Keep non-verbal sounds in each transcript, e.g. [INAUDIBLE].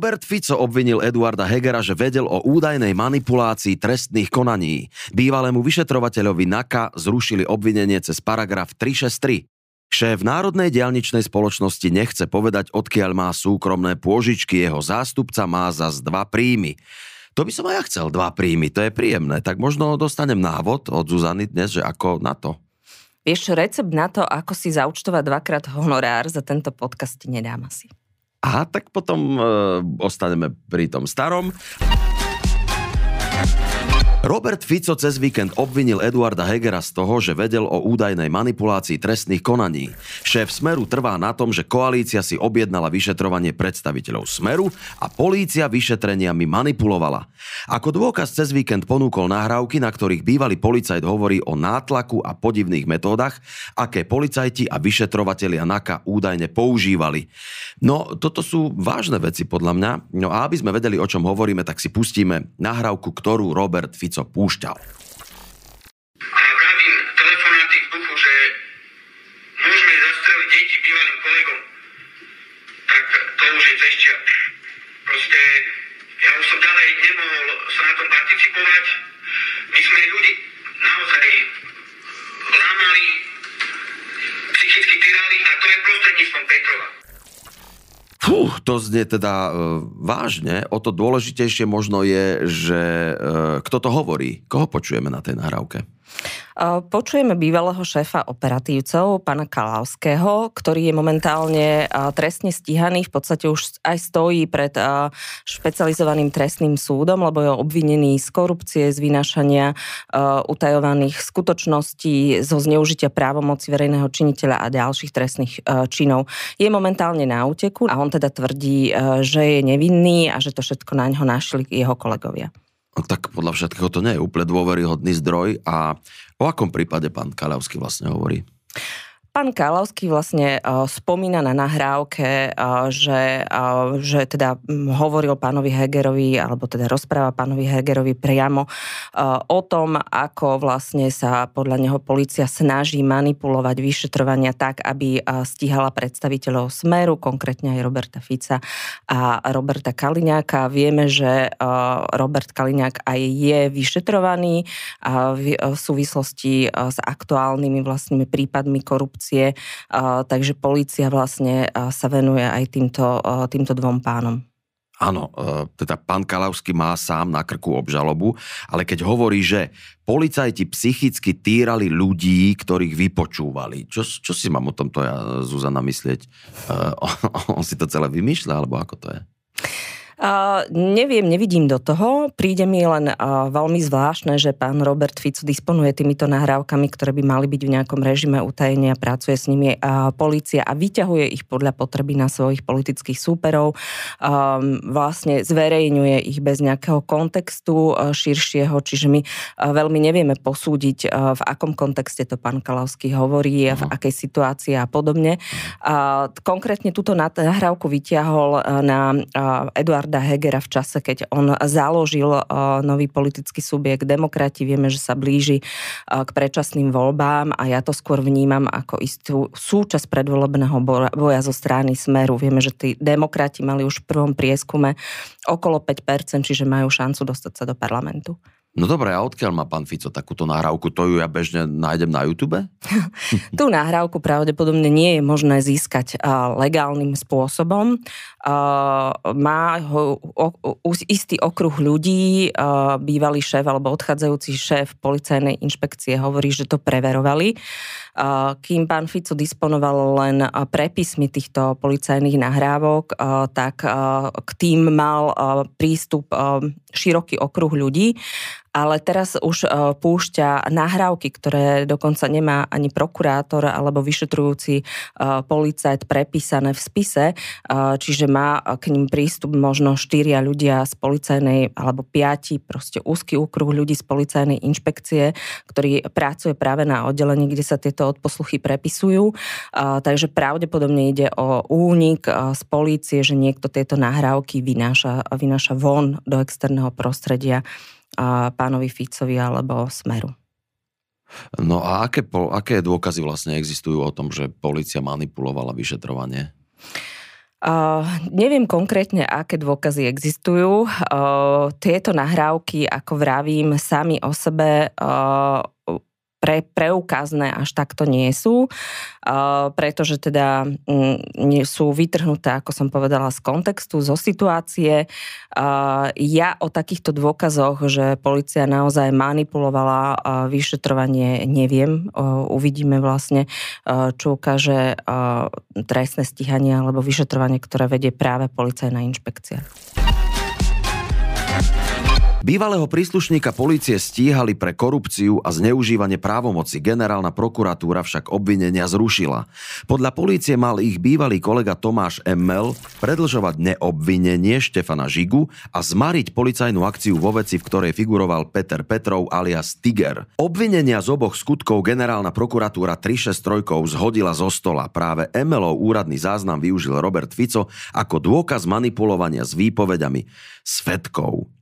Robert Fico obvinil Eduarda Hegera, že vedel o údajnej manipulácii trestných konaní. Bývalému vyšetrovateľovi NAKA zrušili obvinenie cez paragraf 363. Šéf Národnej dialničnej spoločnosti nechce povedať, odkiaľ má súkromné pôžičky, jeho zástupca má zas dva príjmy. To by som aj ja chcel, dva príjmy, to je príjemné. Tak možno dostanem návod od Zuzany dnes, že ako na to. Vieš, recept na to, ako si zaučtovať dvakrát honorár za tento podcast nedám asi. A tak potom e, ostaneme pri tom starom. Robert Fico cez víkend obvinil Eduarda Hegera z toho, že vedel o údajnej manipulácii trestných konaní. Šéf Smeru trvá na tom, že koalícia si objednala vyšetrovanie predstaviteľov Smeru a polícia vyšetreniami manipulovala. Ako dôkaz cez víkend ponúkol nahrávky, na ktorých bývalý policajt hovorí o nátlaku a podivných metódach, aké policajti a vyšetrovatelia NAKA údajne používali. No, toto sú vážne veci podľa mňa. No a aby sme vedeli, o čom hovoríme, tak si pustíme nahrávku, ktorú Robert Fico Fico púšťal. A vravím telefonáty v duchu, že môžeme zastreliť deti bývalým kolegom, tak to už je cešťa. Proste ja už som ďalej nemohol sa na tom participovať. My sme ľudí naozaj lámali, psychicky tyrali a to je prostredníctvom Petrova. Fú, to znie teda e, vážne. O to dôležitejšie možno je, že e, kto to hovorí, koho počujeme na tej nahrávke. Počujeme bývalého šéfa operatívcov, pána Kalavského, ktorý je momentálne trestne stíhaný, v podstate už aj stojí pred špecializovaným trestným súdom, lebo je obvinený z korupcie, z vynášania utajovaných skutočností, zo zneužitia právomoci verejného činiteľa a ďalších trestných činov. Je momentálne na úteku a on teda tvrdí, že je nevinný a že to všetko na ňo našli jeho kolegovia. No tak podľa všetkého to nie je úplne dôveryhodný zdroj. A o akom prípade pán Kalavský vlastne hovorí? Pán Kalavský vlastne uh, spomína na nahrávke, uh, že, uh, že teda hovoril pánovi Hegerovi, alebo teda rozpráva pánovi Hegerovi priamo o tom, ako vlastne sa podľa neho policia snaží manipulovať vyšetrovania tak, aby stíhala predstaviteľov Smeru, konkrétne aj Roberta Fica a Roberta Kaliňáka. Vieme, že Robert Kaliňák aj je vyšetrovaný v súvislosti s aktuálnymi vlastnými prípadmi korupcie korupcie, takže policia vlastne sa venuje aj týmto, týmto dvom pánom. Áno, e, teda pán Kalavský má sám na krku obžalobu, ale keď hovorí, že policajti psychicky týrali ľudí, ktorých vypočúvali, čo, čo si mám o tomto ja, Zuzana, myslieť? On, [LAUGHS] on si to celé vymýšľa, alebo ako to je? Uh, neviem, nevidím do toho. Príde mi len uh, veľmi zvláštne, že pán Robert Fico disponuje týmito nahrávkami, ktoré by mali byť v nejakom režime utajenia, pracuje s nimi uh, policia a vyťahuje ich podľa potreby na svojich politických súperov. Um, vlastne zverejňuje ich bez nejakého kontextu uh, širšieho, čiže my uh, veľmi nevieme posúdiť, uh, v akom kontexte to pán Kalavský hovorí, v akej situácii a podobne. Uh, konkrétne túto nahrávku vyťahol uh, na uh, Eduard Eduarda Hegera v čase, keď on založil uh, nový politický subjekt Demokrati. Vieme, že sa blíži uh, k predčasným voľbám a ja to skôr vnímam ako istú súčasť predvolebného boja zo strany Smeru. Vieme, že tí demokrati mali už v prvom prieskume okolo 5%, čiže majú šancu dostať sa do parlamentu. No dobre, a odkiaľ má pán Fico takúto nahrávku? To ju ja bežne nájdem na YouTube? [LAUGHS] Tú nahrávku pravdepodobne nie je možné získať legálnym spôsobom. Má ho istý okruh ľudí, bývalý šéf alebo odchádzajúci šéf policajnej inšpekcie hovorí, že to preverovali. Kým pán Fico disponoval len prepismi týchto policajných nahrávok, tak k tým mal prístup široký okruh ľudí ale teraz už e, púšťa nahrávky, ktoré dokonca nemá ani prokurátor alebo vyšetrujúci e, policajt prepísané v spise, e, čiže má k ním prístup možno štyria ľudia z policajnej alebo piati, proste úzky okruh ľudí z policajnej inšpekcie, ktorý pracuje práve na oddelení, kde sa tieto odposluchy prepisujú. Takže pravdepodobne ide o únik z polície, že niekto tieto nahrávky vynáša, vynáša von do externého prostredia pánovi Ficovi alebo Smeru. No a aké, aké dôkazy vlastne existujú o tom, že policia manipulovala vyšetrovanie? Uh, neviem konkrétne, aké dôkazy existujú. Uh, tieto nahrávky, ako vravím, sami o sebe uh, pre, preukázne až takto nie sú, uh, pretože teda m, sú vytrhnuté, ako som povedala, z kontextu, zo situácie. Uh, ja o takýchto dôkazoch, že policia naozaj manipulovala uh, vyšetrovanie, neviem. Uvidíme vlastne, uh, čo ukáže trestné stíhanie alebo vyšetrovanie, ktoré vedie práve policajná inšpekcia. Bývalého príslušníka policie stíhali pre korupciu a zneužívanie právomoci. Generálna prokuratúra však obvinenia zrušila. Podľa polície mal ich bývalý kolega Tomáš Emmel predlžovať neobvinenie Štefana Žigu a zmariť policajnú akciu vo veci, v ktorej figuroval Peter Petrov alias Tiger. Obvinenia z oboch skutkov generálna prokuratúra 363 zhodila zo stola. Práve Emmelov úradný záznam využil Robert Fico ako dôkaz manipulovania s výpovedami svetkov.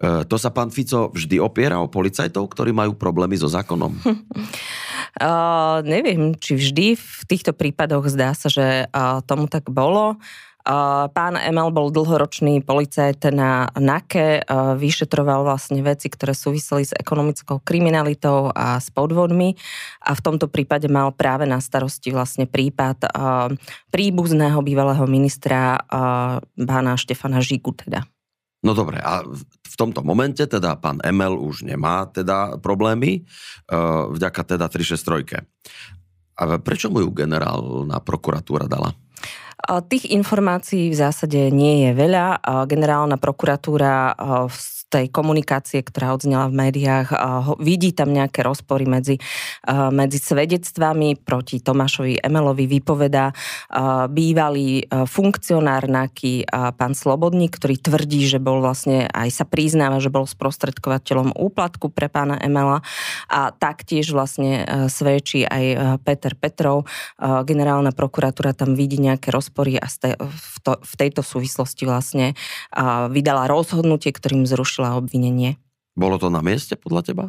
E, to sa pán Fico vždy opiera o policajtov, ktorí majú problémy so zákonom? Uh, [LAUGHS] neviem, či vždy v týchto prípadoch zdá sa, že uh, tomu tak bolo. Uh, pán Emel bol dlhoročný policajt na NAKE, uh, vyšetroval vlastne veci, ktoré súviseli s ekonomickou kriminalitou a s podvodmi a v tomto prípade mal práve na starosti vlastne prípad uh, príbuzného bývalého ministra pána Štefana Žigu teda. No dobre, a v tomto momente teda pán Emel už nemá teda problémy, uh, vďaka teda 363. A prečo mu ju generálna prokuratúra dala? Tých informácií v zásade nie je veľa. Generálna prokuratúra v tej komunikácie, ktorá odznela v médiách, vidí tam nejaké rozpory medzi, medzi svedectvami proti Tomášovi Emelovi vypoveda bývalý funkcionár NAKY pán Slobodník, ktorý tvrdí, že bol vlastne, aj sa priznáva, že bol sprostredkovateľom úplatku pre pána Emela a taktiež vlastne svedčí aj Peter Petrov. Generálna prokuratúra tam vidí nejaké rozpory a v tejto súvislosti vlastne vydala rozhodnutie, ktorým zrušila zrušila obvinenie. Bolo to na mieste podľa teba?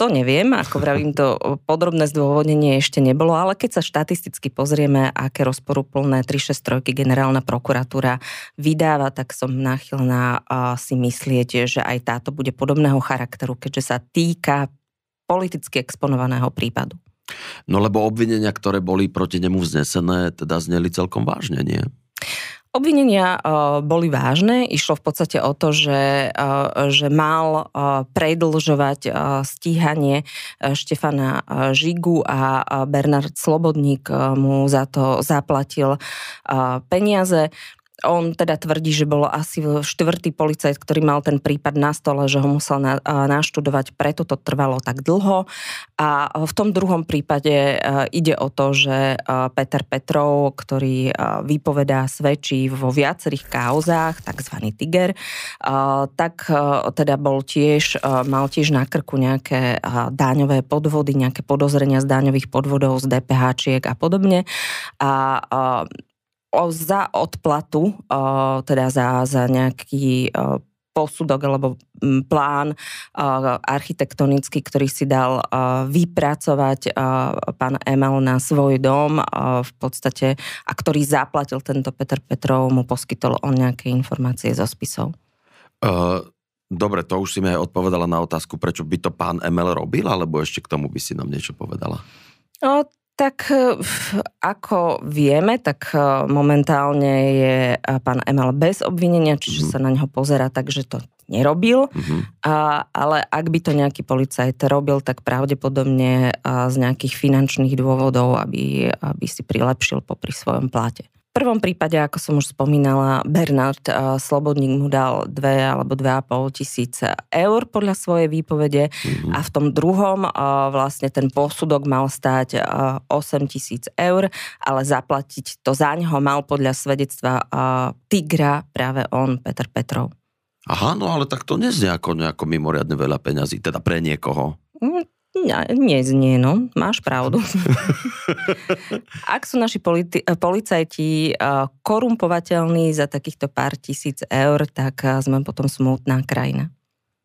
To neviem, ako vravím, to podrobné zdôvodnenie ešte nebolo, ale keď sa štatisticky pozrieme, aké rozporúplné 363 generálna prokuratúra vydáva, tak som náchylná si myslieť, že aj táto bude podobného charakteru, keďže sa týka politicky exponovaného prípadu. No lebo obvinenia, ktoré boli proti nemu vznesené, teda zneli celkom vážne, nie? Obvinenia uh, boli vážne. Išlo v podstate o to, že, uh, že mal uh, predlžovať stíhanie Štefana Žigu a Bernard Slobodník mu za to zaplatil peniaze. On teda tvrdí, že bol asi štvrtý policajt, ktorý mal ten prípad na stole, že ho musel na, naštudovať, preto to trvalo tak dlho. A v tom druhom prípade ide o to, že Peter Petrov, ktorý vypovedá, svedčí vo viacerých kauzách, tzv. Tiger, tak teda bol tiež, mal tiež na krku nejaké dáňové podvody, nejaké podozrenia z dáňových podvodov, z DPH a A za odplatu, teda za, za nejaký posudok alebo plán architektonický, ktorý si dal vypracovať pán Emel na svoj dom v podstate a ktorý zaplatil tento Peter Petrov, mu poskytol on nejaké informácie zo spisov. Uh, dobre, to už si mi aj odpovedala na otázku, prečo by to pán Emel robil, alebo ešte k tomu by si nám niečo povedala? No, tak e, ako vieme, tak e, momentálne je e, pán Emel bez obvinenia, čiže mm-hmm. sa na neho pozera tak, že to nerobil. Mm-hmm. A, ale ak by to nejaký policajt robil, tak pravdepodobne z nejakých finančných dôvodov, aby, aby si prilepšil popri svojom pláte prvom prípade, ako som už spomínala, Bernard uh, Slobodník mu dal 2 alebo 2,5 tisíc eur podľa svojej výpovede mm-hmm. a v tom druhom uh, vlastne ten posudok mal stáť uh, 8 tisíc eur, ale zaplatiť to za neho mal podľa svedectva uh, Tigra práve on, Peter Petrov. Aha, no ale tak to neznie ako nejako mimoriadne veľa peňazí, teda pre niekoho. Mm, nie znie, no. Máš pravdu. [LAUGHS] Ak sú naši politi- policajti korumpovateľní za takýchto pár tisíc eur, tak sme potom smutná krajina.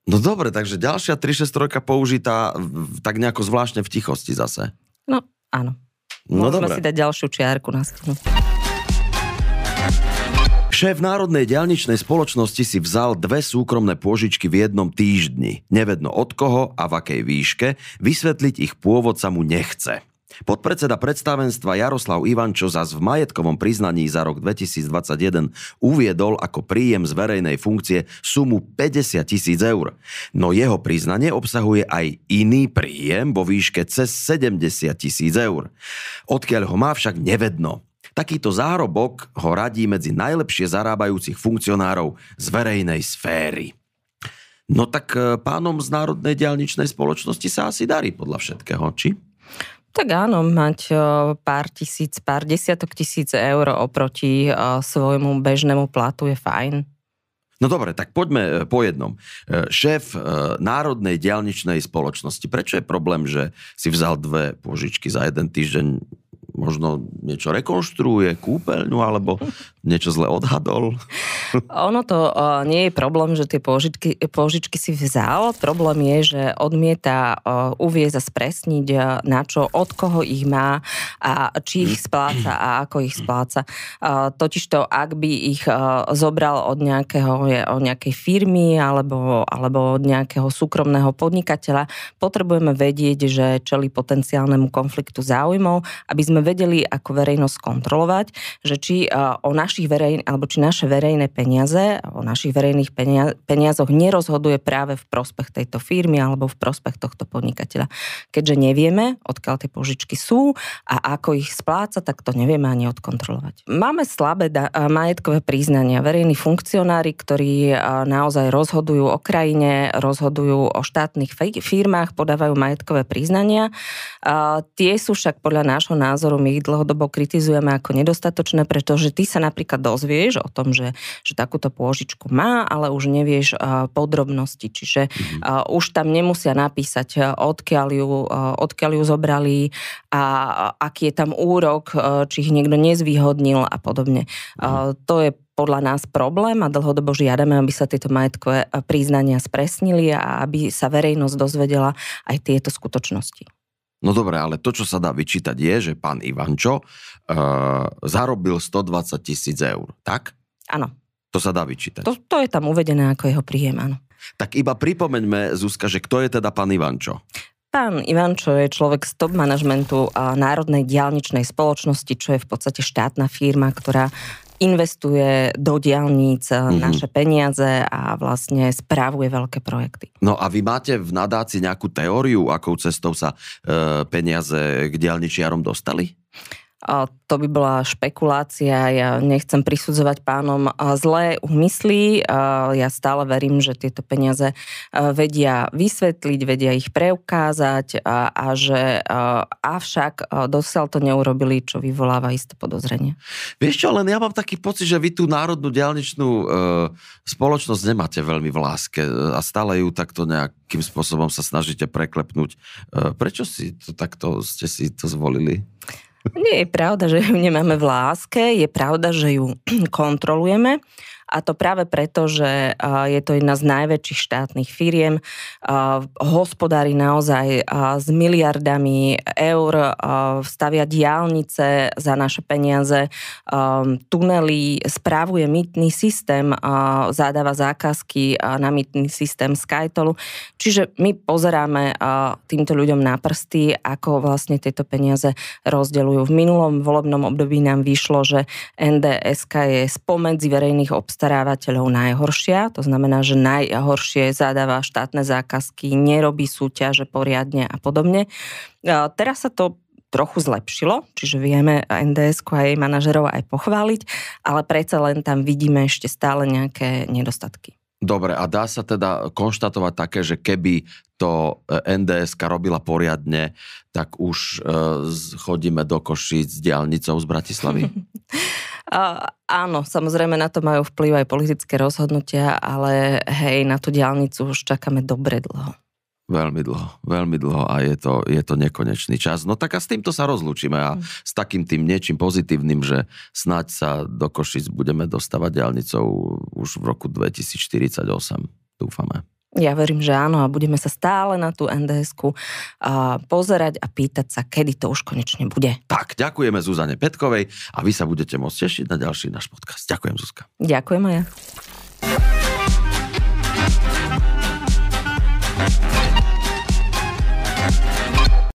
No dobre, takže ďalšia 363 použitá tak nejako zvláštne v tichosti zase. No, áno. No Môžeme dobre. si dať ďalšiu čiarku na stenu. Šéf Národnej diaľničnej spoločnosti si vzal dve súkromné pôžičky v jednom týždni. Nevedno od koho a v akej výške, vysvetliť ich pôvod sa mu nechce. Podpredseda predstavenstva Jaroslav Ivančo zas v majetkovom priznaní za rok 2021 uviedol ako príjem z verejnej funkcie sumu 50 tisíc eur. No jeho priznanie obsahuje aj iný príjem vo výške cez 70 tisíc eur. Odkiaľ ho má však nevedno. Takýto zárobok ho radí medzi najlepšie zarábajúcich funkcionárov z verejnej sféry. No tak e, pánom z Národnej dialničnej spoločnosti sa asi darí podľa všetkého, či? Tak áno, mať e, pár tisíc, pár desiatok tisíc eur oproti e, svojmu bežnému platu je fajn. No dobre, tak poďme po jednom. Šéf Národnej dialničnej spoločnosti, prečo je problém, že si vzal dve požičky za jeden týždeň možno niečo rekonštruuje, kúpeľňu, alebo niečo zle odhadol? [LAUGHS] Ono to uh, nie je problém, že tie požičky, požičky si vzal. Problém je, že odmieta uh, uvieť a spresniť, uh, na čo, od koho ich má a či ich spláca a ako ich spláca. Uh, totižto, ak by ich uh, zobral od nejakého, od nejakej firmy alebo, alebo od nejakého súkromného podnikateľa, potrebujeme vedieť, že čeli potenciálnemu konfliktu záujmov, aby sme vedeli ako verejnosť kontrolovať, že či o našich verejn, alebo či naše verejné peniaze, o našich verejných peniazoch nerozhoduje práve v prospech tejto firmy alebo v prospech tohto podnikateľa. Keďže nevieme, odkiaľ tie požičky sú a ako ich spláca, tak to nevieme ani odkontrolovať. Máme slabé da- majetkové priznania. Verejní funkcionári, ktorí naozaj rozhodujú o krajine, rozhodujú o štátnych firmách, podávajú majetkové priznania. Tie sú však podľa nášho názoru my ich dlhodobo kritizujeme ako nedostatočné, pretože ty sa napríklad dozvieš o tom, že, že takúto pôžičku má, ale už nevieš podrobnosti. Čiže uh, už tam nemusia napísať, odkiaľ ju, odkiaľ ju zobrali a aký je tam úrok, či ich niekto nezvýhodnil a podobne. Uh, to je podľa nás problém a dlhodobo žiadame, aby sa tieto majetkové priznania spresnili a aby sa verejnosť dozvedela aj tieto skutočnosti. No dobre, ale to, čo sa dá vyčítať, je, že pán Ivančo uh, zarobil 120 tisíc eur, tak? Áno. To sa dá vyčítať. To, to je tam uvedené ako jeho príjem, áno. Tak iba pripomeňme, Zuzka, že kto je teda pán Ivančo? Pán Ivančo je človek z top manažmentu Národnej diálničnej spoločnosti, čo je v podstate štátna firma, ktorá investuje do diálnic mm-hmm. naše peniaze a vlastne správuje veľké projekty. No a vy máte v nadácii nejakú teóriu, akou cestou sa e, peniaze k diálničiarom dostali? To by bola špekulácia. Ja nechcem prisudzovať pánom zlé úmysly. Ja stále verím, že tieto peniaze vedia vysvetliť, vedia ich preukázať a, a že avšak dosiaľ to neurobili, čo vyvoláva isté podozrenie. Vieš čo, len ja mám taký pocit, že vy tú národnú diálničnú e, spoločnosť nemáte veľmi v láske a stále ju takto nejakým spôsobom sa snažíte preklepnúť. E, prečo si to takto ste si to zvolili? Nie je pravda, že ju nemáme v láske, je pravda, že ju [CLEARS THROAT] kontrolujeme a to práve preto, že je to jedna z najväčších štátnych firiem, hospodári naozaj s miliardami eur, stavia diálnice za naše peniaze, tunely, správuje mýtny systém, zadáva zákazky na mýtny systém Skytolu. Čiže my pozeráme týmto ľuďom na prsty, ako vlastne tieto peniaze rozdeľujú. V minulom volebnom období nám vyšlo, že NDSK je spomedzi verejných obstávaní obstarávateľov najhoršia, to znamená, že najhoršie zadáva štátne zákazky, nerobí súťaže poriadne a podobne. Teraz sa to trochu zlepšilo, čiže vieme NDS a jej manažerov aj pochváliť, ale predsa len tam vidíme ešte stále nejaké nedostatky. Dobre, a dá sa teda konštatovať také, že keby to e, NDS robila poriadne, tak už e, chodíme do Košíc s diálnicou z Bratislavy? [LAUGHS] A, áno, samozrejme na to majú vplyv aj politické rozhodnutia, ale hej, na tú diálnicu už čakáme dobre dlho. Veľmi dlho, veľmi dlho a je to, je to nekonečný čas. No tak a s týmto sa rozlúčime a mm. s takým tým niečím pozitívnym, že snáď sa do Košic budeme dostávať diálnicou už v roku 2048. Dúfame. Ja verím, že áno a budeme sa stále na tú NDS-ku a pozerať a pýtať sa, kedy to už konečne bude. Tak, ďakujeme Zuzane Petkovej a vy sa budete môcť tešiť na ďalší náš podcast. Ďakujem, Zuzka. Ďakujem aj ja.